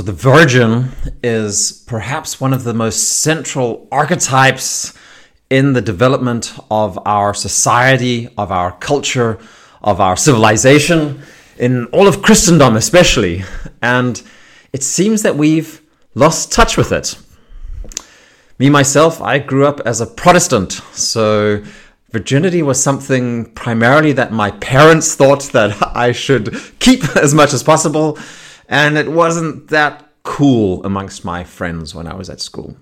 So, the Virgin is perhaps one of the most central archetypes in the development of our society, of our culture, of our civilization, in all of Christendom especially. And it seems that we've lost touch with it. Me, myself, I grew up as a Protestant, so virginity was something primarily that my parents thought that I should keep as much as possible and it wasn't that cool amongst my friends when I was at school.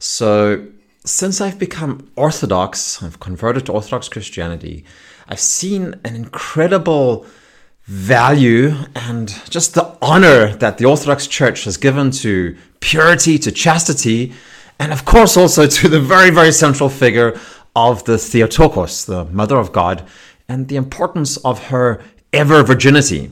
So, since I've become Orthodox, I've converted to Orthodox Christianity, I've seen an incredible value and just the honor that the Orthodox Church has given to purity, to chastity, and of course also to the very, very central figure of the Theotokos, the Mother of God, and the importance of her ever virginity.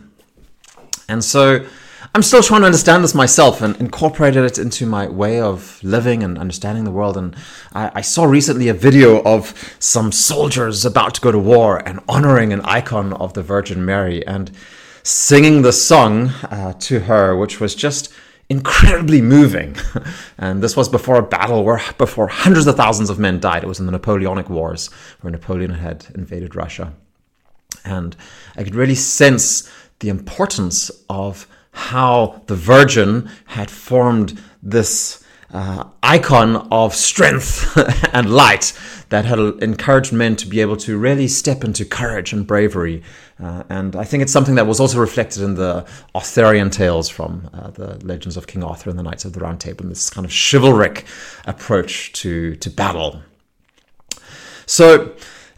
And so I'm still trying to understand this myself and incorporated it into my way of living and understanding the world. And I, I, saw recently a video of some soldiers about to go to war and honoring an icon of the Virgin Mary and singing the song uh, to her, which was just incredibly moving. and this was before a battle where before hundreds of thousands of men died. It was in the Napoleonic Wars where Napoleon had invaded Russia. And I could really sense the importance of how the Virgin had formed this uh, icon of strength and light that had encouraged men to be able to really step into courage and bravery. Uh, and I think it's something that was also reflected in the Arthurian tales from uh, the legends of King Arthur and the Knights of the Round Table, and this kind of chivalric approach to, to battle. So,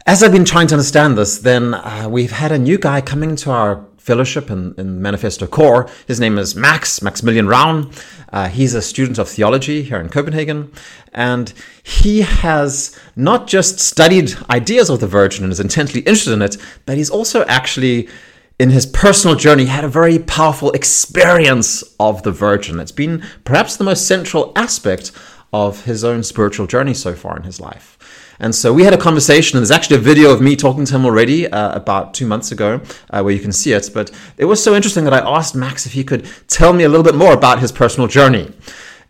as I've been trying to understand this, then uh, we've had a new guy coming into our fellowship in, in Manifesto Core. His name is Max, Maximilian Ravn. Uh, he's a student of theology here in Copenhagen. And he has not just studied ideas of the Virgin and is intensely interested in it, but he's also actually, in his personal journey, had a very powerful experience of the Virgin. It's been perhaps the most central aspect of his own spiritual journey so far in his life. And so we had a conversation, and there's actually a video of me talking to him already uh, about two months ago uh, where you can see it. But it was so interesting that I asked Max if he could tell me a little bit more about his personal journey.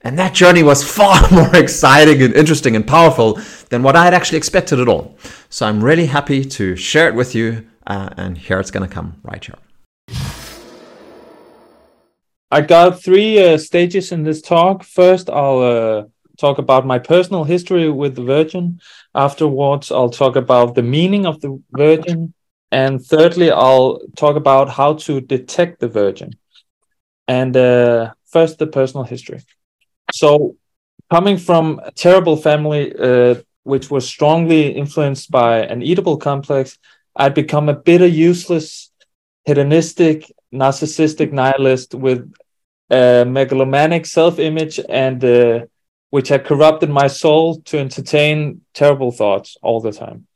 And that journey was far more exciting and interesting and powerful than what I had actually expected at all. So I'm really happy to share it with you, uh, and here it's going to come right here. I got three uh, stages in this talk. First, I'll uh, talk about my personal history with the Virgin. Afterwards, I'll talk about the meaning of the Virgin. And thirdly, I'll talk about how to detect the Virgin. And uh, first, the personal history. So, coming from a terrible family, uh, which was strongly influenced by an Oedipal complex, I'd become a bitter, useless, hedonistic, narcissistic nihilist with a megalomaniac self image and uh, which had corrupted my soul to entertain terrible thoughts all the time.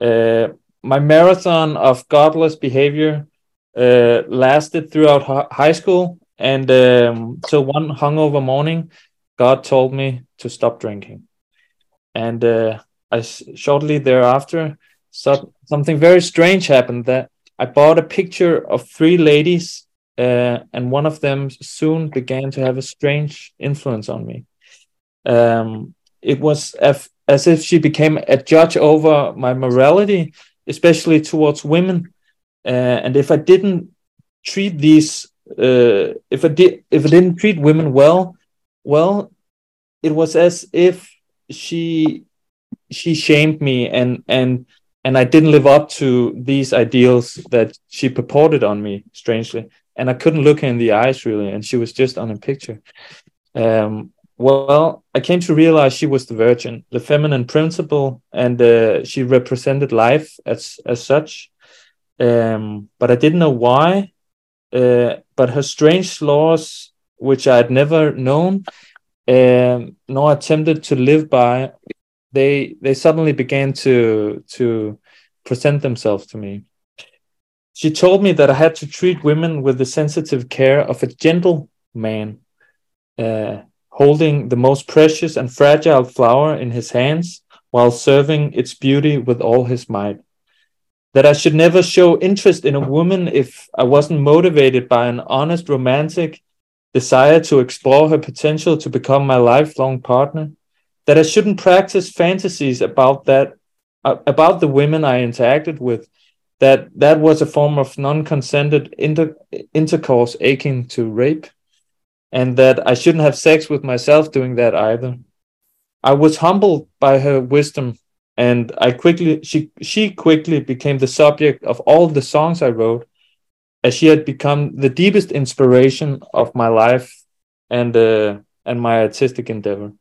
Uh, my marathon of godless behavior uh, lasted throughout high school, and um, so one hungover morning, God told me to stop drinking, and uh, I shortly thereafter saw something very strange happened. That I bought a picture of three ladies, uh, and one of them soon began to have a strange influence on me um, it was as, if she became a judge over my morality, especially towards women. Uh, and if I didn't treat these, uh, if I did, if I didn't treat women well, well, it was as if she she shamed me and and and I didn't live up to these ideals that she purported on me strangely and I couldn't look her in the eyes really and she was just on a picture um, well, I came to realize she was the Virgin, the feminine principle, and uh, she represented life as as such. Um, but I didn't know why. Uh, but her strange laws, which I had never known um, nor attempted to live by, they they suddenly began to to present themselves to me. She told me that I had to treat women with the sensitive care of a gentle man. Uh, holding the most precious and fragile flower in his hands while serving its beauty with all his might. That I should never show interest in a woman if I wasn't motivated by an honest romantic desire to explore her potential to become my lifelong partner, that I shouldn't practice fantasies about that uh, about the women I interacted with, that that was a form of non-consented inter- intercourse akin to rape, and that I shouldn't have sex with myself doing that either. I was humbled by her wisdom, and I quickly she she quickly became the subject of all the songs I wrote, as she had become the deepest inspiration of my life and uh, and my artistic endeavor.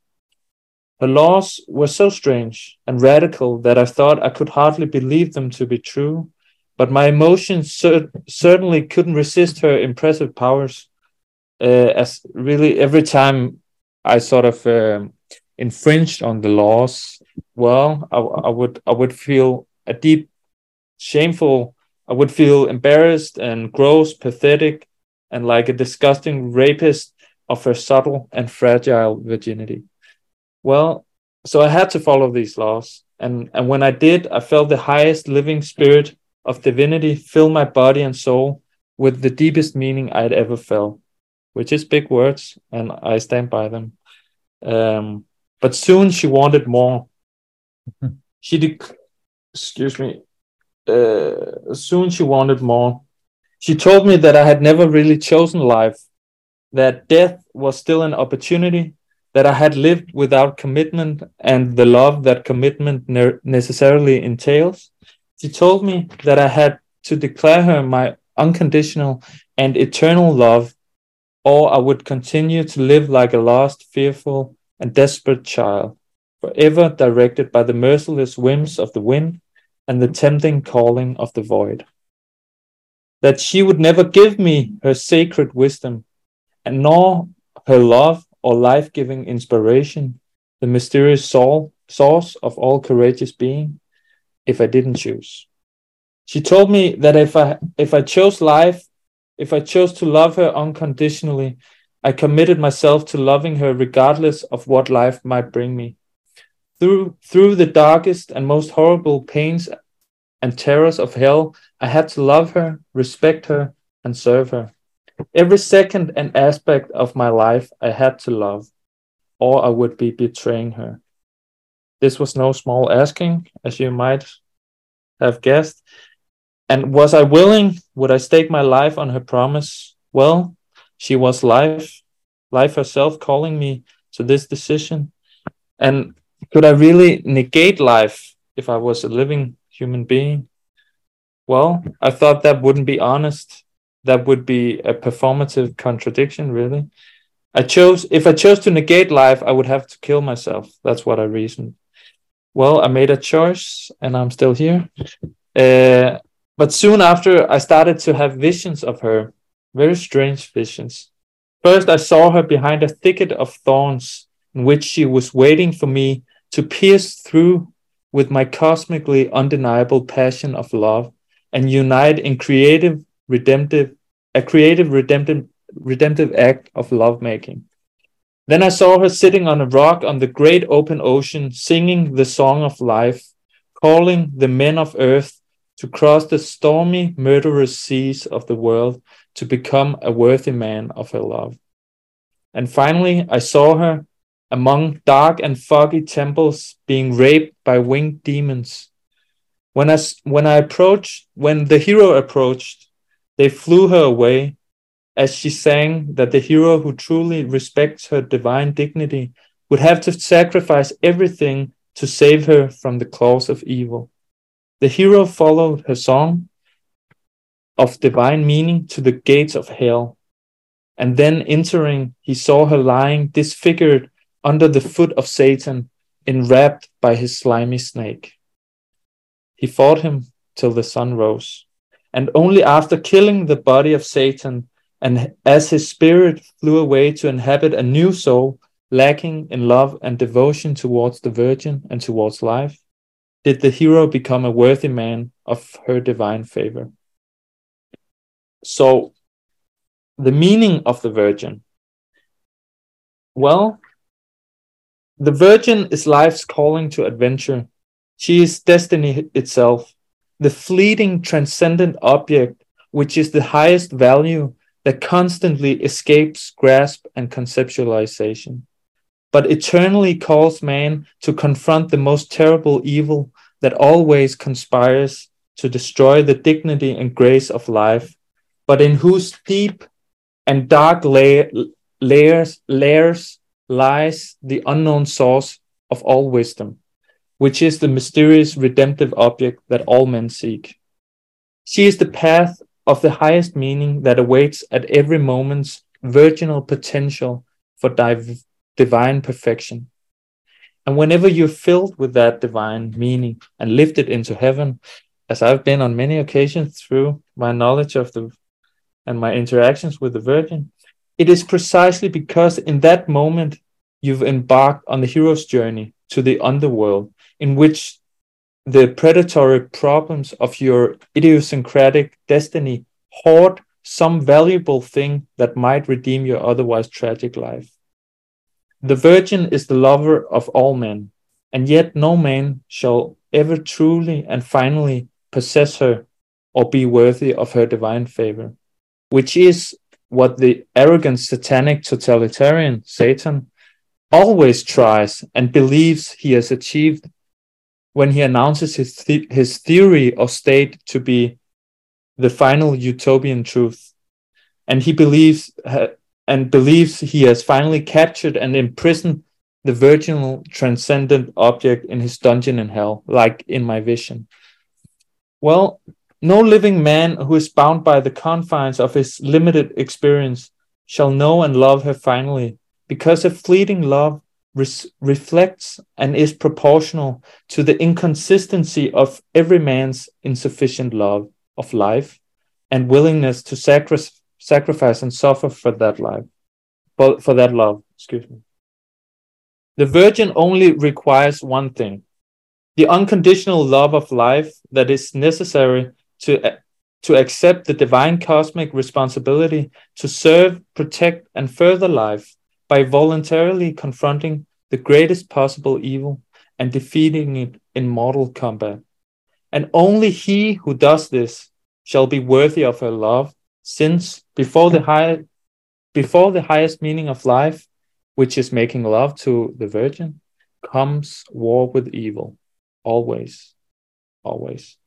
Her laws were so strange and radical that I thought I could hardly believe them to be true, but my emotions cer- certainly couldn't resist her impressive powers. Uh, as really every time I sort of um, infringed on the laws, well, I, I would I would feel a deep, shameful. I would feel embarrassed and gross, pathetic, and like a disgusting rapist of her subtle and fragile virginity. Well, so I had to follow these laws. And, and when I did, I felt the highest living spirit of divinity fill my body and soul with the deepest meaning I had ever felt, which is big words, and I stand by them. Um, but soon she wanted more. she excuse me. Uh, soon she wanted more. She told me that I had never really chosen life, that death was still an opportunity, that I had lived without commitment and the love that commitment ne- necessarily entails. She told me that I had to declare her my unconditional and eternal love, or I would continue to live like a lost, fearful, and desperate child, forever directed by the merciless whims of the wind and the tempting calling of the void. That she would never give me her sacred wisdom, and nor her love or life giving inspiration, the mysterious soul, source of all courageous being, if I didn't choose. She told me that if I if I chose life, if I chose to love her unconditionally, I committed myself to loving her regardless of what life might bring me. Through through the darkest and most horrible pains and terrors of hell, I had to love her, respect her, and serve her. Every second and aspect of my life I had to love, or I would be betraying her. This was no small asking, as you might have guessed. And was I willing? Would I stake my life on her promise? Well, she was life, life herself calling me to this decision. And could I really negate life if I was a living human being? Well, I thought that wouldn't be honest that would be a performative contradiction, really. I chose, if I chose to negate life, I would have to kill myself. That's what I reasoned. Well, I made a choice and I'm still here. Uh, but soon after, I started to have visions of her, very strange visions. First, I saw her behind a thicket of thorns in which she was waiting for me to pierce through with my cosmically undeniable passion of love and unite in creative redemptive, a creative redemptive, redemptive act of lovemaking. Then I saw her sitting on a rock on the great open ocean, singing the song of life, calling the men of earth to cross the stormy, murderous seas of the world to become a worthy man of her love. And finally, I saw her among dark and foggy temples being raped by winged demons. When I, when I approached, when the hero approached, they flew her away as she sang that the hero who truly respects her divine dignity would have to sacrifice everything to save her from the claws of evil. The hero followed her song of divine meaning to the gates of hell. And then entering, he saw her lying disfigured under the foot of Satan, enwrapped by his slimy snake. He fought him till the sun rose and only after killing the body of Satan, and as his spirit flew away to inhabit a new soul, lacking in love and devotion towards the Virgin and towards life, did the hero become a worthy man of her divine favor. So, the meaning of the Virgin. Well, the Virgin is life's calling to adventure. She is destiny itself the fleeting transcendent object, which is the highest value that constantly escapes grasp and conceptualization, but eternally calls man to confront the most terrible evil that always conspires to destroy the dignity and grace of life, but in whose deep and dark layers, layers lies the unknown source of all wisdom, which is the mysterious redemptive object that all men seek. She is the path of the highest meaning that awaits at every moment's virginal potential for div- divine perfection. And whenever you're filled with that divine meaning and lifted into heaven, as I've been on many occasions through my knowledge of the and my interactions with the Virgin, it is precisely because in that moment you've embarked on the hero's journey to the underworld, in which the predatory problems of your idiosyncratic destiny hoard some valuable thing that might redeem your otherwise tragic life. The Virgin is the lover of all men, and yet no man shall ever truly and finally possess her or be worthy of her divine favor, which is what the arrogant satanic totalitarian Satan always tries and believes he has achieved when he announces his, his theory of state to be the final utopian truth. And he believes and believes he has finally captured and imprisoned the virginal transcendent object in his dungeon in hell, like in my vision. Well, no living man who is bound by the confines of his limited experience shall know and love her finally, because a fleeting love res- reflects and is proportional to the inconsistency of every man's insufficient love of life and willingness to sacri- sacrifice and suffer for that life, for, that love. Excuse me. The Virgin only requires one thing the unconditional love of life that is necessary to, to accept the divine cosmic responsibility to serve, protect, and further life by voluntarily confronting the greatest possible evil and defeating it in mortal combat. And only he who does this shall be worthy of her love, since before the high, before the highest meaning of life, which is making love to the Virgin, comes war with evil, always, always.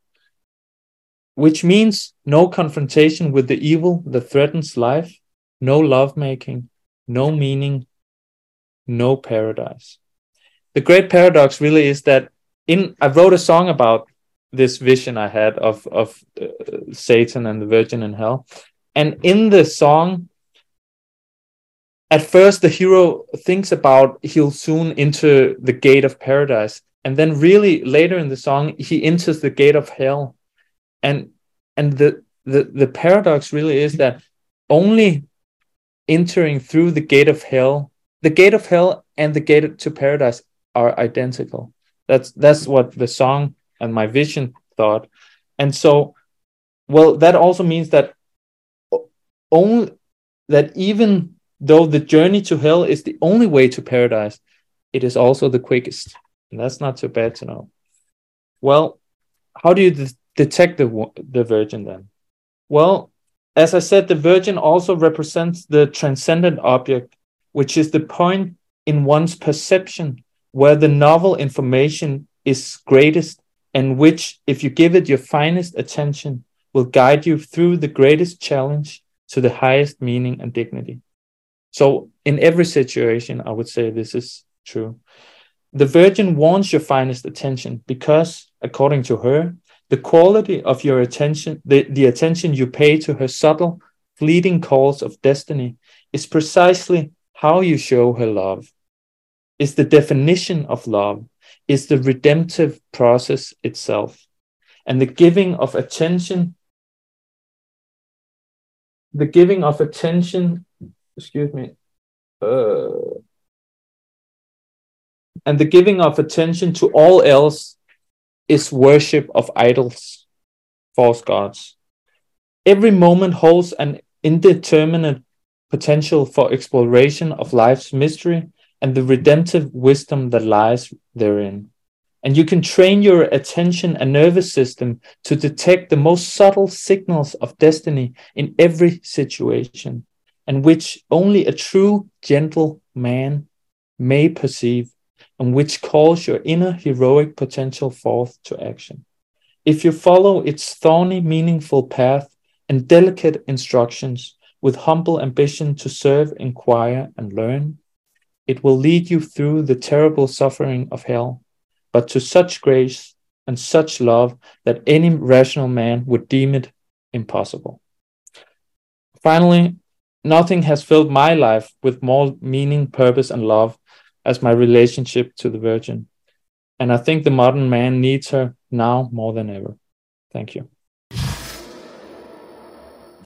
Which means no confrontation with the evil that threatens life, no lovemaking, no meaning, no paradise. The great paradox really is that in I wrote a song about this vision I had of of uh, Satan and the Virgin in hell, and in the song, at first the hero thinks about he'll soon enter the gate of paradise, and then really later in the song he enters the gate of hell, and and the the the paradox really is that only entering through the gate of hell the gate of hell and the gate to paradise are identical. That's that's what the song and my vision thought. And so well that also means that only that even though the journey to hell is the only way to paradise it is also the quickest. And that's not too bad to know. Well how do you de- detect the the virgin then? Well as I said, the Virgin also represents the transcendent object, which is the point in one's perception where the novel information is greatest and which, if you give it your finest attention, will guide you through the greatest challenge to the highest meaning and dignity. So, in every situation, I would say this is true. The Virgin wants your finest attention because, according to her, the quality of your attention, the, the attention you pay to her subtle, fleeting calls of destiny, is precisely how you show her love, is the definition of love, is the redemptive process itself. And the giving of attention, the giving of attention, excuse me, uh, and the giving of attention to all else is worship of idols, false gods. Every moment holds an indeterminate potential for exploration of life's mystery and the redemptive wisdom that lies therein. And you can train your attention and nervous system to detect the most subtle signals of destiny in every situation, and which only a true gentle man may perceive, and which calls your inner heroic potential forth to action. If you follow its thorny, meaningful path and delicate instructions with humble ambition to serve, inquire, and learn, it will lead you through the terrible suffering of hell but to such grace and such love that any rational man would deem it impossible. Finally, nothing has filled my life with more meaning, purpose, and love as my relationship to the Virgin. And I think the modern man needs her now more than ever. Thank you.